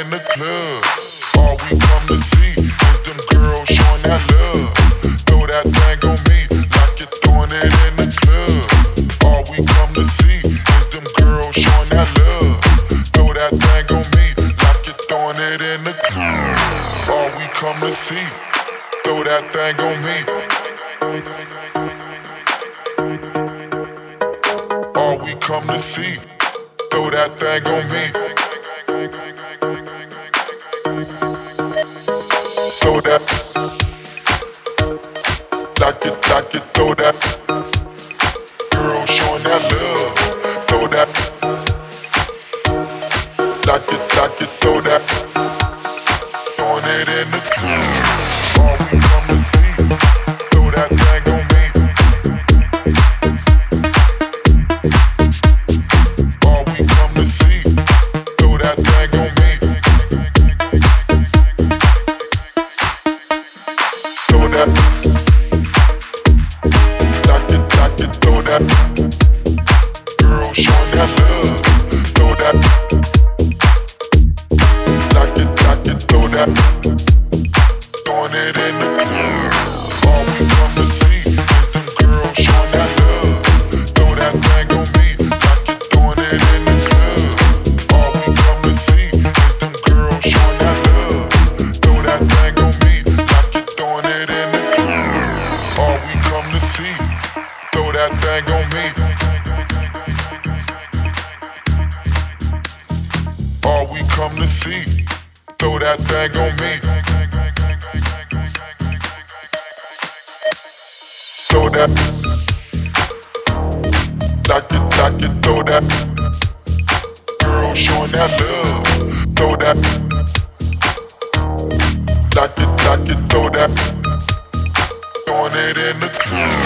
in the club. All we come to see is them girls showing that love. Throw that thing on me like you're throwing it in the club. All we come to see is them girls showing that love. Throw that thing on me like you're throwing it in the club. All we come to see, throw that thing on me. All we come to see, throw that thing on me. throw that. lock it, lock it, throw that. Girl, showing that love, throw that. lock it, lock it, throw that. Throwing it in the club. that. thing on me. Throw that. lock it, lock it, throw that. Girl, showing that love. Throw that. lock it, lock it, throw that. Throwing it in the club.